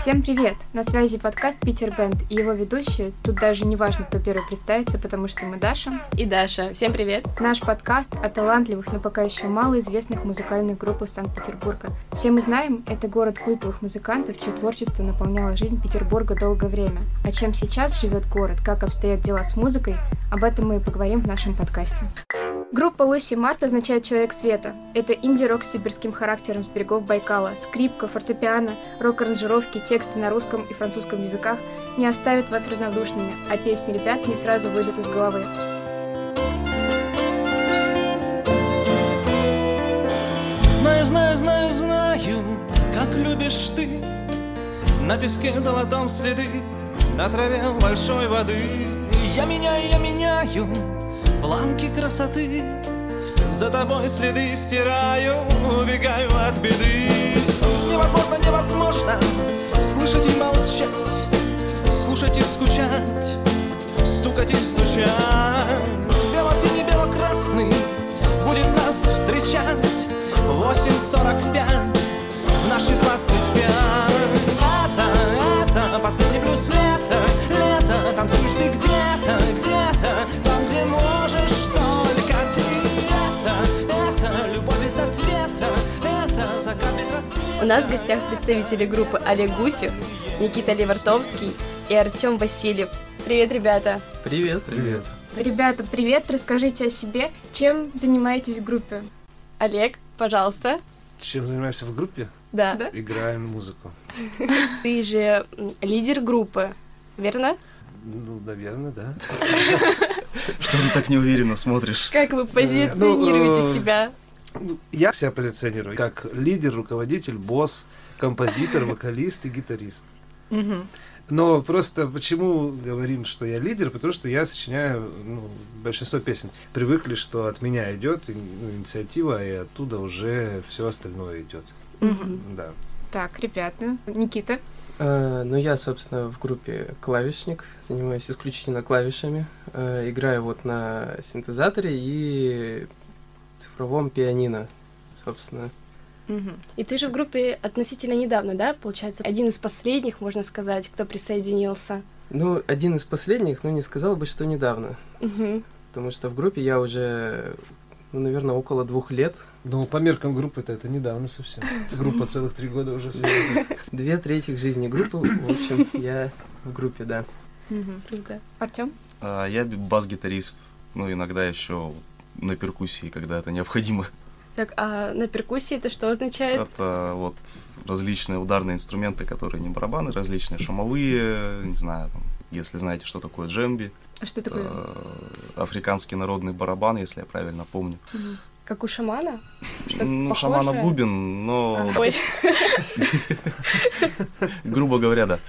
Всем привет! На связи подкаст Питер Бенд и его ведущие. Тут даже не важно, кто первый представится, потому что мы Даша и Даша. Всем привет! Наш подкаст о талантливых, но пока еще малоизвестных музыкальных группах Санкт-Петербурга. Все мы знаем, это город культовых музыкантов, чье творчество наполняло жизнь Петербурга долгое время. А чем сейчас живет город, как обстоят дела с музыкой, об этом мы и поговорим в нашем подкасте. Группа Луси Март означает «человек света». Это инди-рок с сибирским характером с берегов Байкала. Скрипка, фортепиано, рок-аранжировки, тексты на русском и французском языках не оставят вас равнодушными, а песни ребят не сразу выйдут из головы. Знаю, знаю, знаю, знаю, как любишь ты На песке золотом следы, на траве большой воды Я меняю, я меняю фланки красоты. За тобой следы стираю, убегаю от беды. Невозможно, невозможно слышать и молчать Слушать и скучать, стукать и стучать. Бело-синий, бело-красный будет нас встречать. 8.45 нас в гостях представители группы Олег Гусев, Никита Левартовский и Артем Васильев. Привет, ребята! Привет, привет. Ребята, привет! Расскажите о себе. Чем занимаетесь в группе? Олег, пожалуйста. Чем занимаешься в группе? Да. Да? Играем музыку. Ты же лидер группы, верно? Ну, наверное, да. Что ты так неуверенно смотришь? Как вы позиционируете э, себя? Я себя позиционирую как лидер, руководитель, босс, композитор, вокалист и гитарист. Но просто почему говорим, что я лидер? Потому что я сочиняю ну, большинство песен. Привыкли, что от меня идет ну, инициатива, и оттуда уже все остальное идет. Да. Так, ребята. Никита. Э, Ну, я, собственно, в группе клавишник, занимаюсь исключительно клавишами. Э, Играю вот на синтезаторе и цифровом пианино, собственно. Мгм. И ты же в группе относительно недавно, да? Получается, один из последних, можно сказать, кто присоединился. Ну, один из последних, но не сказал бы, что недавно. Мгм. Потому что в группе я уже, ну, наверное, около двух лет. Но по меркам группы-то это недавно совсем. Группа целых три года уже. Две трети жизни группы, в общем, я в группе, да. Круто. Артем. А, Я бас-гитарист, ну, иногда еще на перкуссии, когда это необходимо. Так, а на перкуссии это что означает? Это вот различные ударные инструменты, которые не барабаны, различные шумовые, не знаю, там, если знаете, что такое джемби, А что такое? африканский народный барабан, если я правильно помню. Мгм. Как у шамана? Ну, шамана бубен, но, А, Ой. грубо говоря, да.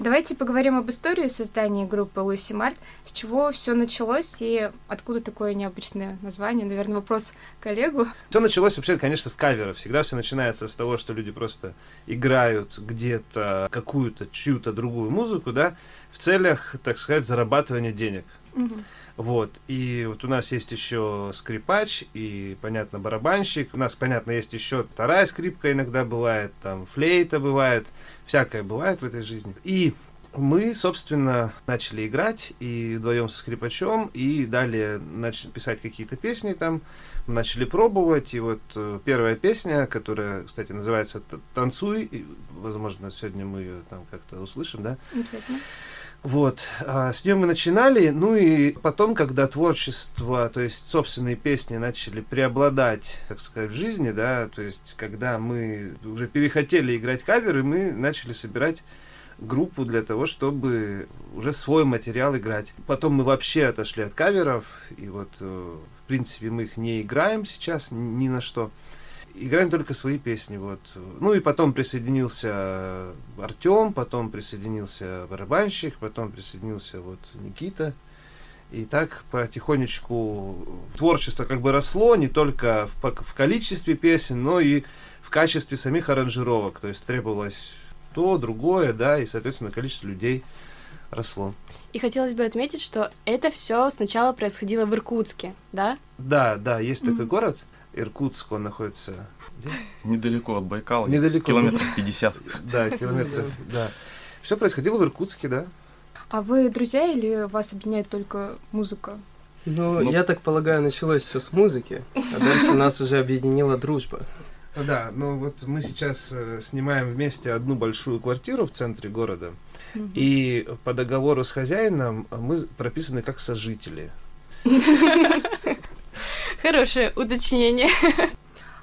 Давайте поговорим об истории создания группы Луси Март. С чего все началось и откуда такое необычное название? Наверное, вопрос коллегу. Все началось вообще, конечно, с кавера. Всегда все начинается с того, что люди просто играют где-то какую-то чью-то другую музыку, да, в целях, так сказать, зарабатывания денег. Мгм. Вот. И вот у нас есть еще скрипач и, понятно, барабанщик. У нас, понятно, есть еще вторая скрипка иногда бывает, там флейта бывает, всякое бывает в этой жизни. И мы, собственно, начали играть и вдвоем со скрипачом, и далее начали писать какие-то песни там, начали пробовать, и вот э, первая песня, которая, кстати, называется «Т- «Танцуй», и, возможно, сегодня мы ее там как-то услышим, да, Обязательно. Вот, а, с нее мы начинали, ну и потом, когда творчество, то есть собственные песни начали преобладать, так сказать, в жизни, да, то есть когда мы уже перехотели играть каверы, мы начали собирать группу для того, чтобы уже свой материал играть. Потом мы вообще отошли от каверов, и вот, э, в принципе, мы их не играем сейчас ни на что. Играем только свои песни, вот. Ну и потом присоединился Артем, потом присоединился барабанщик, потом присоединился вот Никита. И так потихонечку творчество как бы росло не только в, в количестве песен, но и в качестве самих аранжировок. То есть требовалось то, другое, да, и, соответственно, количество людей росло. И хотелось бы отметить, что это все сначала происходило в Иркутске, да? Да, да, есть такой Мгм. город. Иркутск, он находится где? Недалеко от Байкала. Недалеко. Километров 50. Да, километров, да. Все происходило в Иркутске, да. А вы друзья или вас объединяет только музыка? Ну, Ну. я так полагаю, началось все с музыки, а дальше нас уже объединила дружба. Да, ну вот мы сейчас э, снимаем вместе одну большую квартиру в центре города, и по договору с хозяином мы прописаны как сожители. Хорошее уточнение.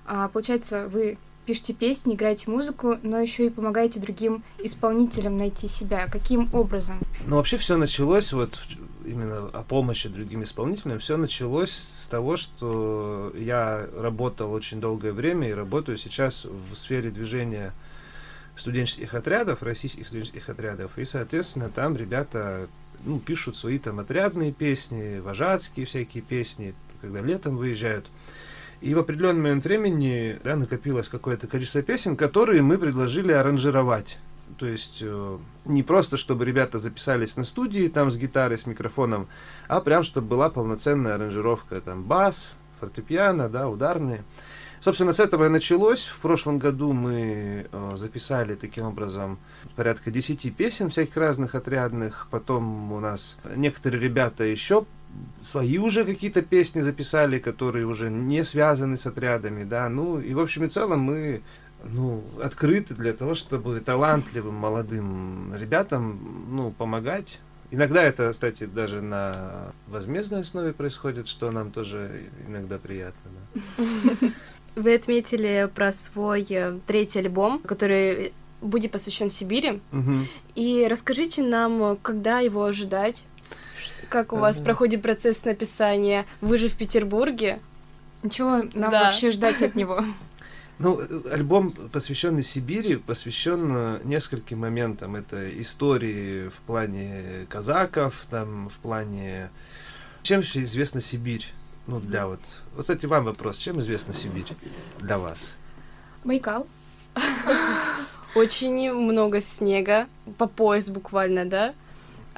А получается, вы пишете песни, играете музыку, но еще и помогаете другим исполнителям найти себя. Каким образом? Ну, вообще все началось вот именно о помощи другим исполнителям. Все началось с того, что я работал очень долгое время и работаю сейчас в сфере движения студенческих отрядов, российских студенческих отрядов. И, соответственно, там ребята ну, пишут свои там отрядные песни, вожатские всякие песни, когда летом выезжают. И в определенный момент времени да, накопилось какое-то количество песен, которые мы предложили аранжировать. То есть э, не просто, чтобы ребята записались на студии там с гитарой, с микрофоном, а прям, чтобы была полноценная аранжировка, там бас, фортепиано, да, ударные. Собственно, с этого и началось. В прошлом году мы э, записали таким образом порядка 10 песен всяких разных отрядных. Потом у нас некоторые ребята еще свои уже какие-то песни записали, которые уже не связаны с отрядами, да. Ну, и в общем и целом мы ну, открыты для того, чтобы талантливым молодым ребятам ну, помогать. Иногда это, кстати, даже на возмездной основе происходит, что нам тоже иногда приятно. Да. Вы отметили про свой э, третий альбом, который будет посвящен Сибири. Мгм. И расскажите нам, когда его ожидать, как у вас проходит процесс написания. Вы же в Петербурге. Чего нам Да. вообще ждать от него? Ну, э, альбом, посвященный Сибири, посвящен э, нескольким моментам. Это истории в плане казаков, там, в плане... Чем вообще известна Сибирь? Ну, для вот... Вот, кстати, вам вопрос. Чем известна Сибирь для вас? Байкал. Очень много снега, по пояс буквально, да?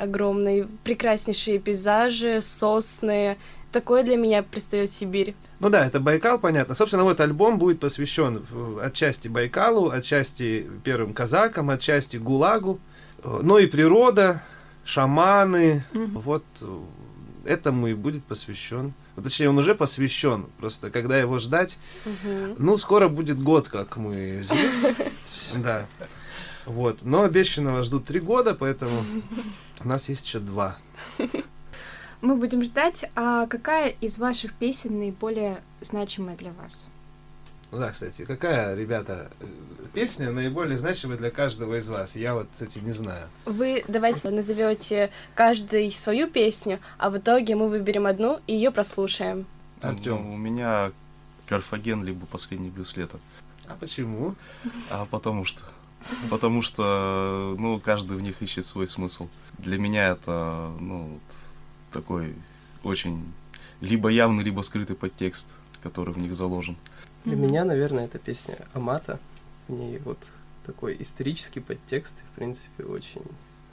Огромные, прекраснейшие пейзажи, сосны. Такое для меня предстает Сибирь. Ну да, это Байкал, понятно. Собственно, вот альбом будет посвящен в- отчасти Байкалу, отчасти первым казакам, отчасти ГУЛАГу. Э, Ну и природа, шаманы. Мгм. Вот э, этому и будет посвящен. Ну, Точнее, он уже посвящен. Просто когда его ждать, Мгм. ну, скоро будет год, как мы здесь. Да. Вот. Но обещанного ждут три года, поэтому у нас есть еще два. Мы будем ждать, а какая из ваших песен наиболее значимая для вас? Ну да, кстати, какая, ребята, э, песня наиболее значимая для каждого из вас? Я вот, кстати, не знаю. Вы давайте назовете каждый свою песню, а в итоге мы выберем одну и ее прослушаем. Артём. Ну, у меня Карфаген, либо Последний блюз лета. А почему? А потому что... Потому что, ну, каждый в них ищет свой смысл. Для меня это, ну, вот такой очень либо явный, либо скрытый подтекст, который в них заложен. Для меня, наверное, это песня Амата. В ней вот такой исторический подтекст, и, в принципе, очень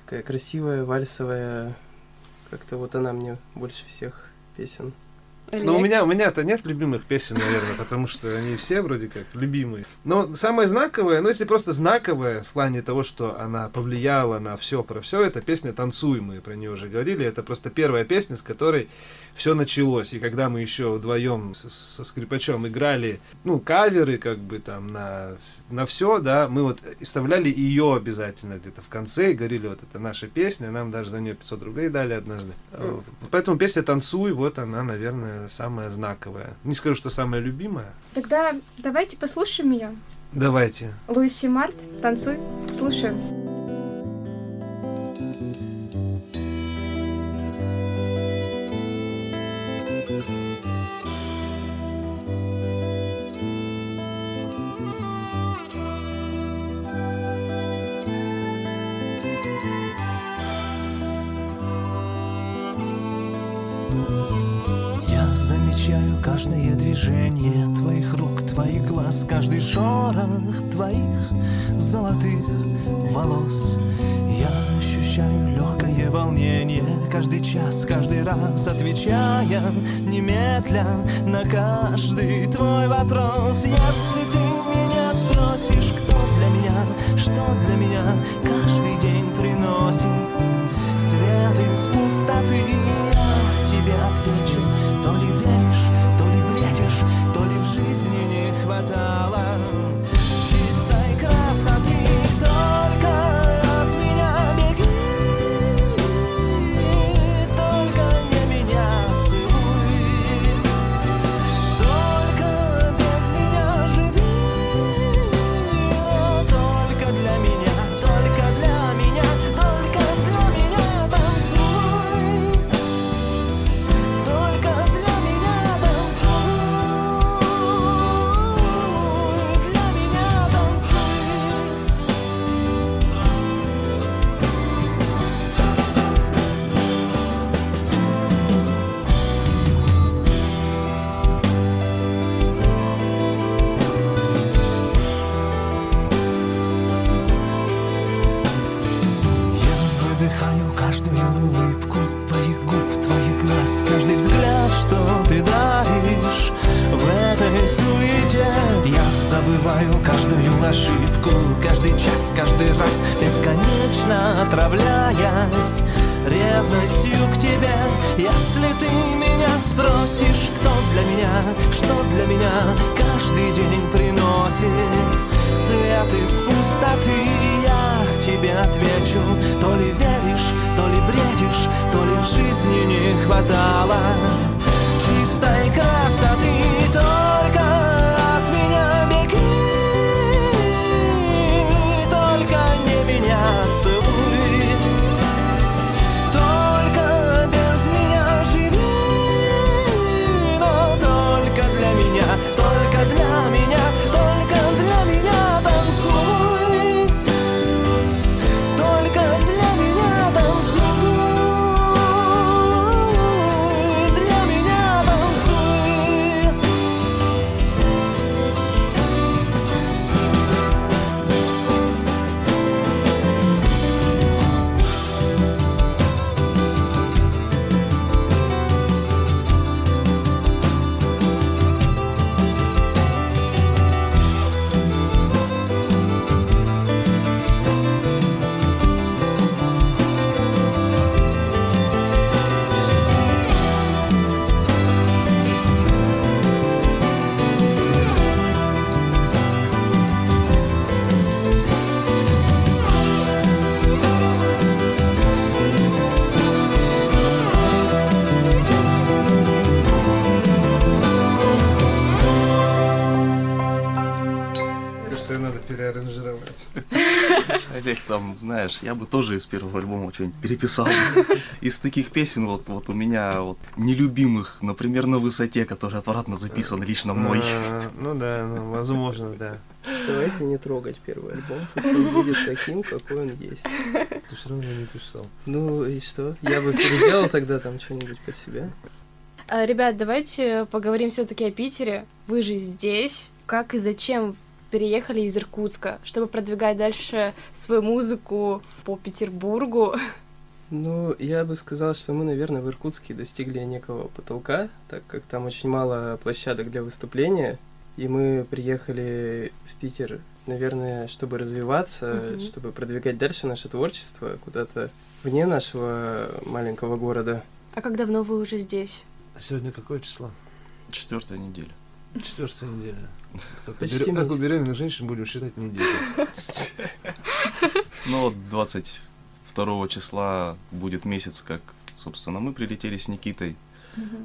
такая красивая, вальсовая. Как-то вот она мне больше всех песен. Ну, у меня, у меня-то нет любимых песен, наверное, потому что они все вроде как любимые. Но самое знаковое, ну, если просто знаковое в плане того, что она повлияла на все про все, это песня «Танцуй», мы про нее уже говорили. Это просто первая песня, с которой все началось. И когда мы еще вдвоем со скрипачом играли, ну, каверы, как бы там на, на все, да, мы вот вставляли ее обязательно где-то в конце и говорили, вот это наша песня, нам даже за нее 500 рублей дали однажды. Мгм. Поэтому песня «Танцуй», вот она, наверное, самая знаковая. Не скажу, что самая любимая. Тогда давайте послушаем ее. Давайте. Луиси Март, танцуй, слушаем. Каждое движение твоих рук, твоих глаз, каждый шорох твоих золотых волос. Я ощущаю легкое волнение, каждый час, каждый раз отвечая немедля на каждый твой вопрос. Если ты меня спросишь, кто для меня, что для меня каждый день приносит свет из пустоты, я тебе отвечу, то ли веришь, жизни не хватало каждый раз, бесконечно отравляясь ревностью к тебе. Если ты меня спросишь, кто для меня, что для меня каждый день приносит свет из пустоты, я тебе отвечу, то ли веришь, то ли бредишь, то ли в жизни не хватало чистой красоты. Только Олег, там, знаешь, я бы тоже из первого альбома что-нибудь переписал. Из таких песен вот, вот у меня вот нелюбимых, например, «На высоте», который отвратно записан лично мной. А, Ну да, ну, возможно, да. Давайте не трогать первый альбом, пусть он будет таким, какой он есть. Ты все равно не писал. Ну и что? Я бы переделал тогда там что-нибудь под себя. А, Ребят, давайте поговорим все-таки о Питере. Вы же здесь. Как и зачем переехали из Иркутска, чтобы продвигать дальше свою музыку по Петербургу? Ну, я бы сказал, что мы, наверное, в Иркутске достигли некого потолка, так как там очень мало площадок для выступления, и мы приехали в Питер, наверное, чтобы развиваться, Мгм. чтобы продвигать дальше наше творчество куда-то вне нашего маленького города. А как давно вы уже здесь? А сегодня какое число? Четвертая неделя. Четвертая неделя. Как, Почти бере- как у беременных женщин будем считать недели. Ну, вот 22 числа будет месяц, как, собственно, мы прилетели с Никитой,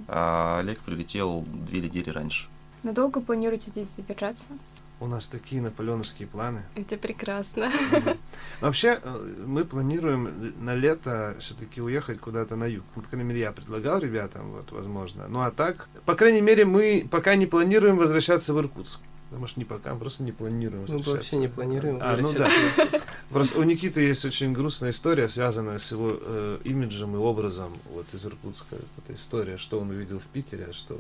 а Олег прилетел две недели раньше. Надолго планируете здесь задержаться? У нас такие наполеоновские планы. Это прекрасно. Мгм. Вообще, э, мы планируем на лето все-таки уехать куда-то на юг. Ну, По крайней мере, я предлагал ребятам, вот, возможно. Ну, а так, по крайней мере, мы пока не планируем возвращаться в Иркутск. Ну, Может, не пока, просто не планируем Мы вообще не планируем А, ну Иркутск. Просто у Никиты есть очень грустная история, связанная с его э, имиджем и образом вот из Иркутска. Эта история, что он увидел в Питере, а что...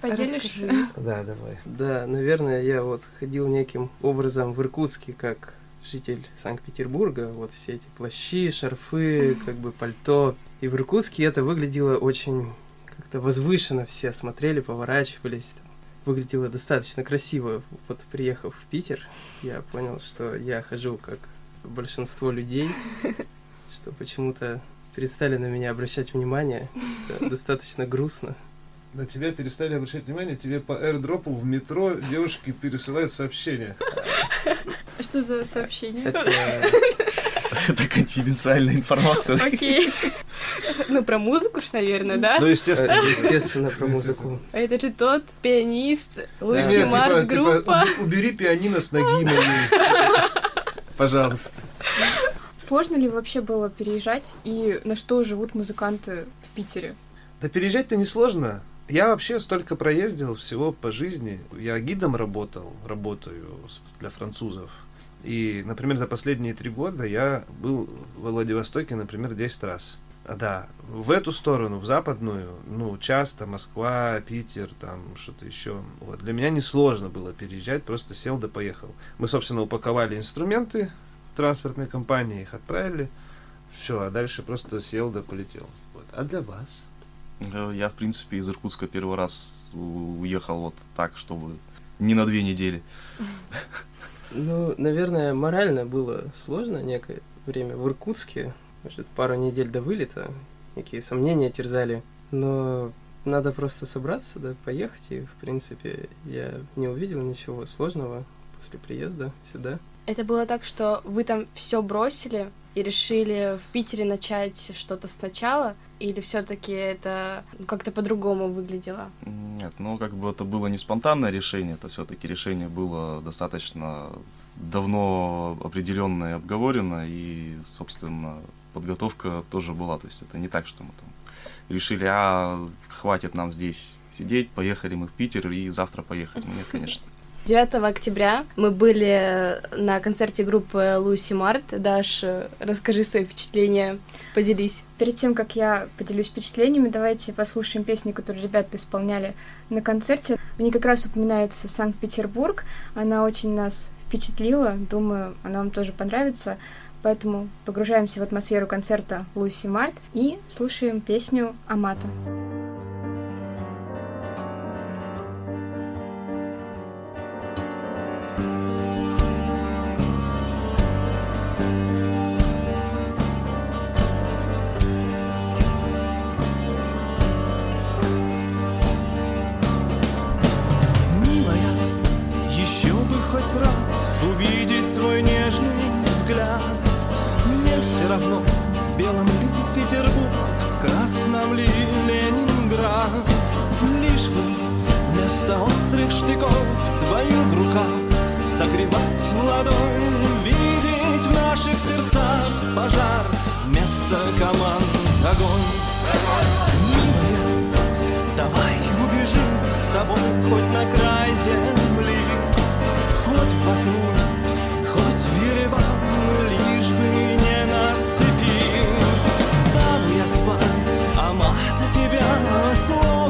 Поделишься? Расскажи. Да, давай. Да, наверное, я вот ходил неким образом в Иркутске как житель Санкт-Петербурга, вот все эти плащи, шарфы, как бы пальто. И в Иркутске это выглядело очень как-то возвышенно, все смотрели, поворачивались, там, выглядело достаточно красиво. Вот приехав в Питер, я понял, что я хожу как большинство людей, что почему-то перестали на меня обращать внимание. Это достаточно грустно. На тебя перестали обращать внимание, тебе по airdropу в метро девушки пересылают сообщения. Что за сообщение? Это конфиденциальная информация. Окей. Ну, про музыку ж, наверное, да? Ну, э, естественно. естественно про музыку. А Это же тот пианист Луси Нет, Март типа- типа, группа. «У- убери пианино с ноги моей. Пожалуйста. Сложно ли вообще было переезжать и на что живут музыканты в Питере? Да переезжать-то несложно. Я вообще столько проездил всего по жизни. Я гидом работал, работаю для французов. И, например, за последние три года я был во Владивостоке, например, 10 раз. Да, в эту сторону, в западную, ну, часто Москва, Питер, там что-то еще. Вот. Для меня несложно было переезжать, просто сел да поехал. Мы, собственно, упаковали инструменты транспортной компании, их отправили. Все, а дальше просто сел да полетел. Вот. А для вас? Э, Я, в принципе, из Иркутска первый раз уехал вот так, чтобы не на две недели. Ну, наверное, морально было сложно некое время в Иркутске. Может, пару недель до вылета, некие сомнения терзали. Но надо просто собраться, да, поехать. И, в принципе, я не увидел ничего сложного после приезда сюда. Это было так, что вы там все бросили и решили в Питере начать что-то сначала? Или все-таки это ну, как-то по-другому выглядело? Нет, ну как бы это было не спонтанное решение, это все-таки решение было достаточно давно определенное обговорено, и, собственно, подготовка тоже была. То есть это не так, что мы там решили, а хватит нам здесь сидеть, поехали мы в Питер и завтра поехали. Нет, конечно. 9 октября мы были на концерте группы Луси Март. Даш, расскажи свои впечатления, поделись. Перед тем, как я поделюсь впечатлениями, давайте послушаем песню, которую ребята исполняли на концерте. В ней как раз упоминается Санкт-Петербург. Она очень нас впечатлила. Думаю, она вам тоже понравится. Поэтому погружаемся в атмосферу концерта Луси Март и слушаем песню Амата. Милая, Петербург, в красном ли Ленинград. Лишь бы вместо острых штыков твою в руках согревать ладонь, видеть в наших сердцах пожар, вместо команд огонь. Милая, Давай убежим с тобой хоть на край земли, хоть в Батуми, хоть в Ереван, мата тебя словно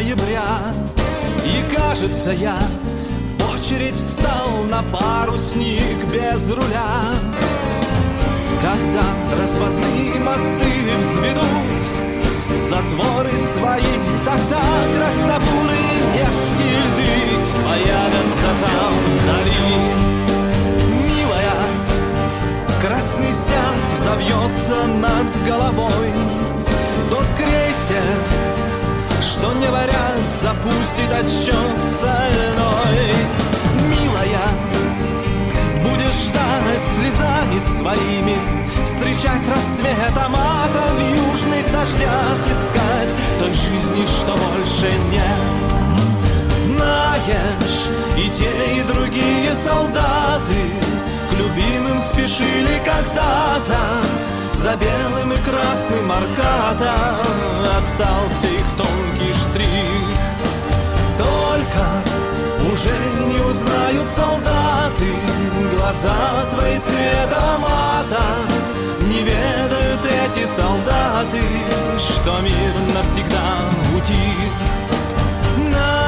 ноября. И кажется я в очередь встал на парусник без руля. Когда разводные мосты взведут Затворы свои, тогда краснобурые невские льды Появятся там вдали. Милая, Красный стяг завьется над головой. Тот крейсер, что не варяг запустит отсчет стальной. Милая, будешь ждать слезами своими, встречать рассвет амата в южных дождях, искать той жизни, что больше нет. Знаешь, и те, и другие солдаты к любимым спешили когда-то за белым и красным аркадом Остался их тонкий штрих Только уже не узнают солдаты Глаза твои цвета мата Не ведают эти солдаты Что мир навсегда утих Только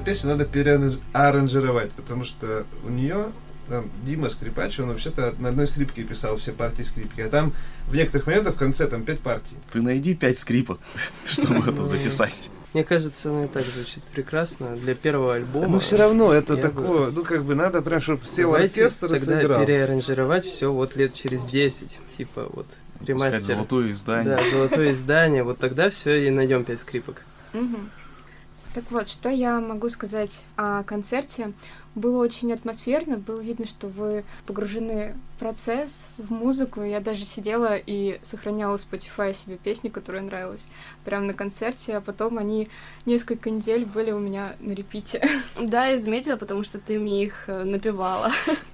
эту песню надо переаранжировать, потому что у нее там Дима Скрипач, он вообще-то на одной скрипке писал все партии скрипки, а там в некоторых моментах в конце там пять партий. Ты найди пять скрипок, чтобы это записать. Мне кажется, она и так звучит прекрасно для первого альбома. Но все равно это такое, бы- ну как бы надо прям, чтобы сел оркестр и тогда переаранжировать все вот лет через 10, типа вот Пускать ремастер. золотое издание. Да, золотое издание, вот тогда все и найдем пять скрипок. Так вот, что я могу сказать о концерте? Было очень атмосферно, было видно, что вы погружены в процесс, в музыку. Я даже сидела и сохраняла в Spotify себе песни, которые нравились прямо на концерте, а потом они несколько недель были у меня на репите. Да, я заметила, потому что ты мне их э, напевала.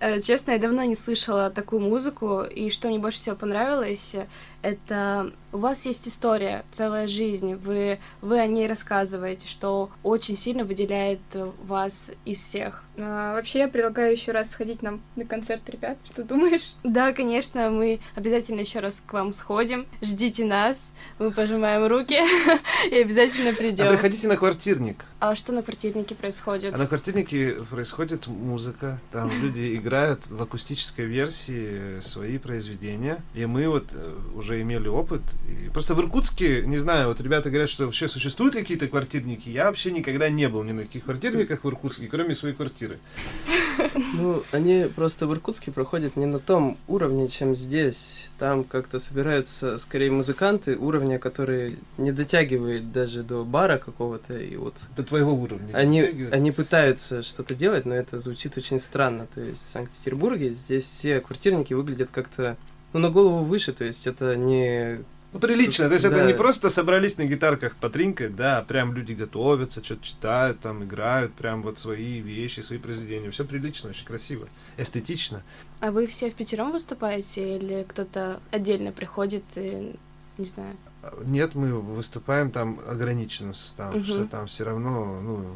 Э, Честно, я давно не слышала такую музыку, и что мне больше всего понравилось, это у вас есть история, целая жизнь, вы, вы о ней рассказываете, что очень сильно выделяет вас из всех. А, вообще, я предлагаю еще раз сходить нам на концерт, ребят. Что думаешь? Да, конечно, мы обязательно еще раз к вам сходим. Ждите нас, мы пожимаем руки и обязательно А придем. приходите на квартирник. А что на квартирнике происходит? А на квартирнике происходит музыка, там люди играют в акустической версии свои произведения, и мы вот э, уже имели опыт. И просто в Иркутске, не знаю, вот ребята говорят, что вообще существуют какие-то квартирники, я вообще никогда не был ни на каких квартирниках в Иркутске, кроме своей квартиры. Ну, они просто в Иркутске проходят не на том уровне, чем здесь. Там как-то собираются скорее музыканты уровня, который не дотягивает даже до бара какого-то. И вот До твоего уровня. они, они пытаются что-то делать, но это звучит очень странно. То есть в Санкт-Петербурге здесь все квартирники выглядят как-то ну, на голову выше, то есть это не Ну, прилично. То есть это Да. не просто собрались на гитарках потринкать, да, а прям люди готовятся, что-то читают, там играют, прям вот свои вещи, свои произведения. Все прилично, очень красиво, эстетично. А вы все в пятером выступаете или кто-то отдельно приходит и не знаю? Нет, мы выступаем там ограниченным составом, потому что там все равно, ну,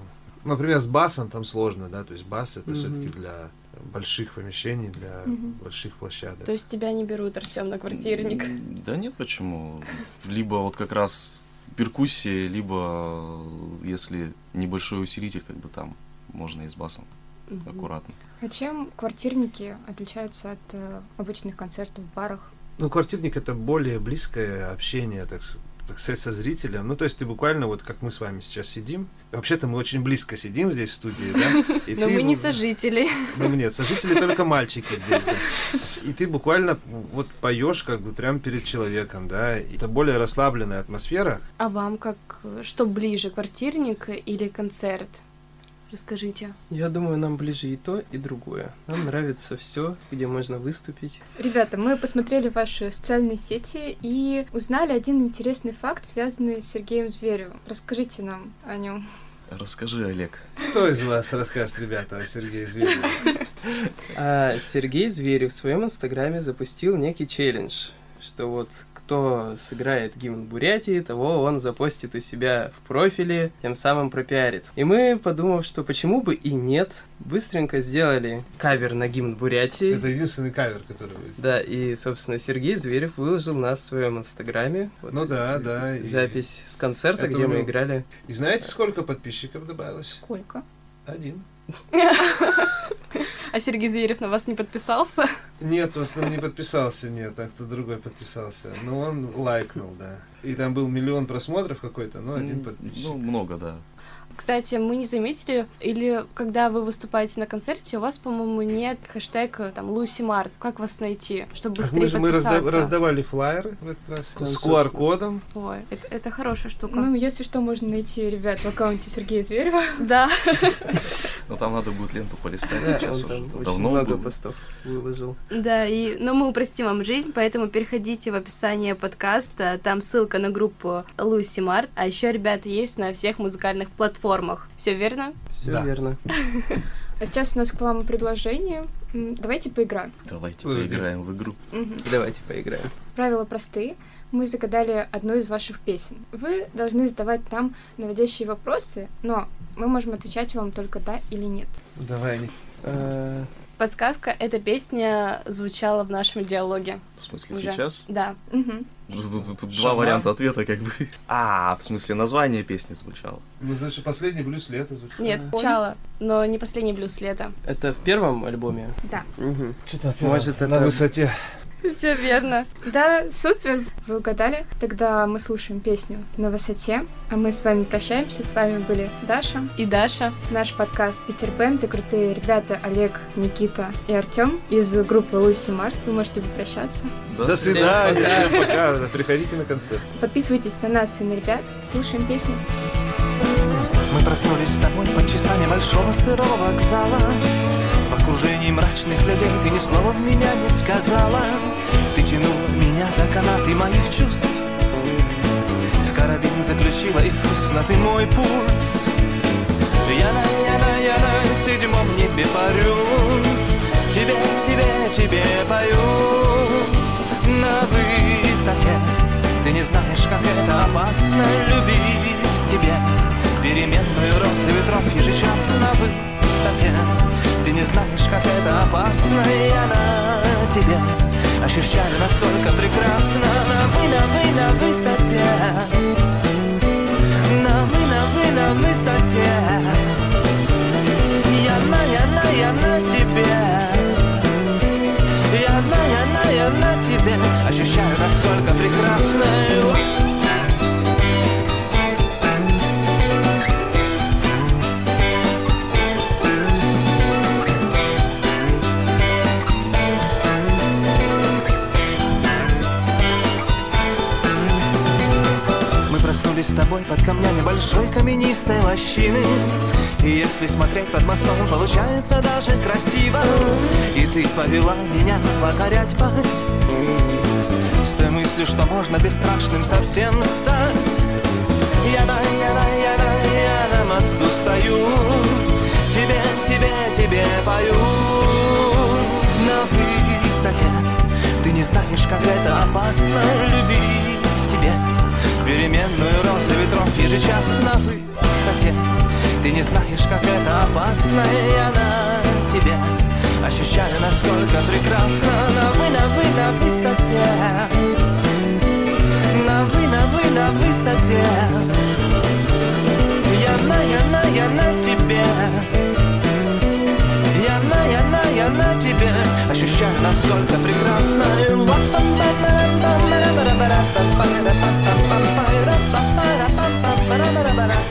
например, с басом там сложно, да, то есть бас это Мгм. все-таки для больших помещений, для Мгм. больших площадок. То есть тебя не берут, Артем, на квартирник? Да нет, почему? Либо вот как раз перкуссия, либо если небольшой усилитель, как бы там можно и с басом. Мгм. аккуратно. А чем квартирники отличаются от э, обычных концертов в барах? Ну, квартирник это более близкое общение, так, с- так сказать, со зрителем. Ну, то есть ты буквально вот как мы с вами сейчас сидим. Вообще-то мы очень близко сидим здесь в студии, да? И Но ты мы не сожители. Ну, нет, сожители только мальчики здесь, да. И ты буквально вот поешь как бы прямо перед человеком, да. И это более расслабленная атмосфера. А вам как, что ближе, квартирник или концерт? Расскажите. Я думаю, нам ближе и то, и другое. Нам нравится все, где можно выступить. Ребята, мы посмотрели ваши социальные сети и узнали один интересный факт, связанный с Сергеем Зверевым. Расскажите нам о нем. Расскажи, Олег. Кто из вас расскажет, ребята, о Сергее Звереве? А Сергей Зверев в своем инстаграме запустил некий челлендж, что вот кто сыграет гимн Бурятии, того он запостит у себя в профиле, тем самым пропиарит. И мы, подумав, что почему бы и нет, быстренько сделали кавер на гимн Бурятии. Это единственный кавер, который вы... Да, и, собственно, Сергей Зверев выложил нас в своем инстаграме. Вот, Ну да, да. и- Запись с концерта, Это где мы играли. И знаете, сколько подписчиков добавилось? Сколько? Один. А Сергей Зверев на вас не подписался? Нет, вот он не подписался, нет, а кто другой подписался. Но он лайкнул, да. И там был миллион просмотров какой-то, но один М, подписчик. Ну, много, да. Кстати, мы не заметили, или когда вы выступаете на концерте, у вас, по-моему, нет хэштега там Луси Март. Как вас найти, чтобы быстрее мы же мы разда- подписаться? раздавали флайеры в этот раз Там, с. QR-кодом. Ой, это, это хорошая штука. Ну, если что, можно найти ребят в аккаунте Сергея Зверева. да. Но там надо будет ленту полистать Да, сейчас он уже. там очень давно много было. постов выложил. Да, и, но мы упростим вам жизнь, поэтому переходите в описание подкаста, там ссылка на группу Луси Март, а еще ребята есть на всех музыкальных платформах. Все верно? Все Да. верно. А сейчас у нас к вам предложение. Давайте поиграем. Давайте поиграем в игру. Давайте поиграем. Правила простые. Мы загадали одну из ваших песен. Вы должны задавать нам наводящие вопросы, но мы можем отвечать вам только да или нет. Давай. Э, Подсказка, эта песня звучала в нашем диалоге. В смысле, Уже. сейчас? Да. Мгм. Тут, тут- тут два варианта ответа, как бы. А, в смысле, название песни звучало. Ну, значит, последний блюз лета звучит. Нет, звучала, но не последний блюз лета. Это в первом альбоме? Да. Мгм. Что-то Может, на это- высоте. Все верно. Да, супер, вы угадали. Тогда мы слушаем песню «На высоте», а мы с вами прощаемся. С вами были Даша, И Даша. наш подкаст «Питер Бенд» и крутые ребята Олег, Никита и Артем из группы Луиси Март. Вы можете попрощаться. До Всем свидания. Пока. Приходите на концерт. Подписывайтесь на нас и на ребят. Слушаем песню. Мы проснулись с тобой под часами большого сырого вокзала В окружении мрачных людей ты ни слова в меня не сказала за канаты моих чувств. В карабин заключила искусно ты мой пульс Я на, я на, я на седьмом небе парю. Тебе, тебе, тебе пою. На высоте Ты не знаешь, как это опасно любить в тебе Переменную роз и ветров ежечасно. На высоте Ты не знаешь, как это опасно Я на тебе. Ощущаю, насколько прекрасно На вы, на вы, на высоте. На вы, на вы, на высоте. Я на, я на, я на тебе. Я на, я на, я на тебе. Ощущаю, насколько прекрасно тобой под камнями большой каменистой лощины. И если смотреть под мостом, получается даже красиво. И ты повела меня покорять путь. С той мыслью, что можно бесстрашным совсем стать. Я на, я на, я на, я на мосту стою. Тебе, тебе, тебе пою. На высоте. Ты не знаешь, как это опасно любить переменную росы ветров ежечасно высоте Ты не знаешь, как это опасно, и на тебе. Ощущаю, насколько прекрасно. На вы, на вы, на высоте На вы, на вы, на высоте Я на, я на, я на тебе. Я на, я на, я на тебе. Ощущаю, насколько прекрасно.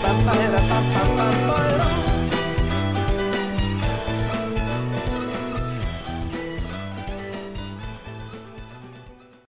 pam pam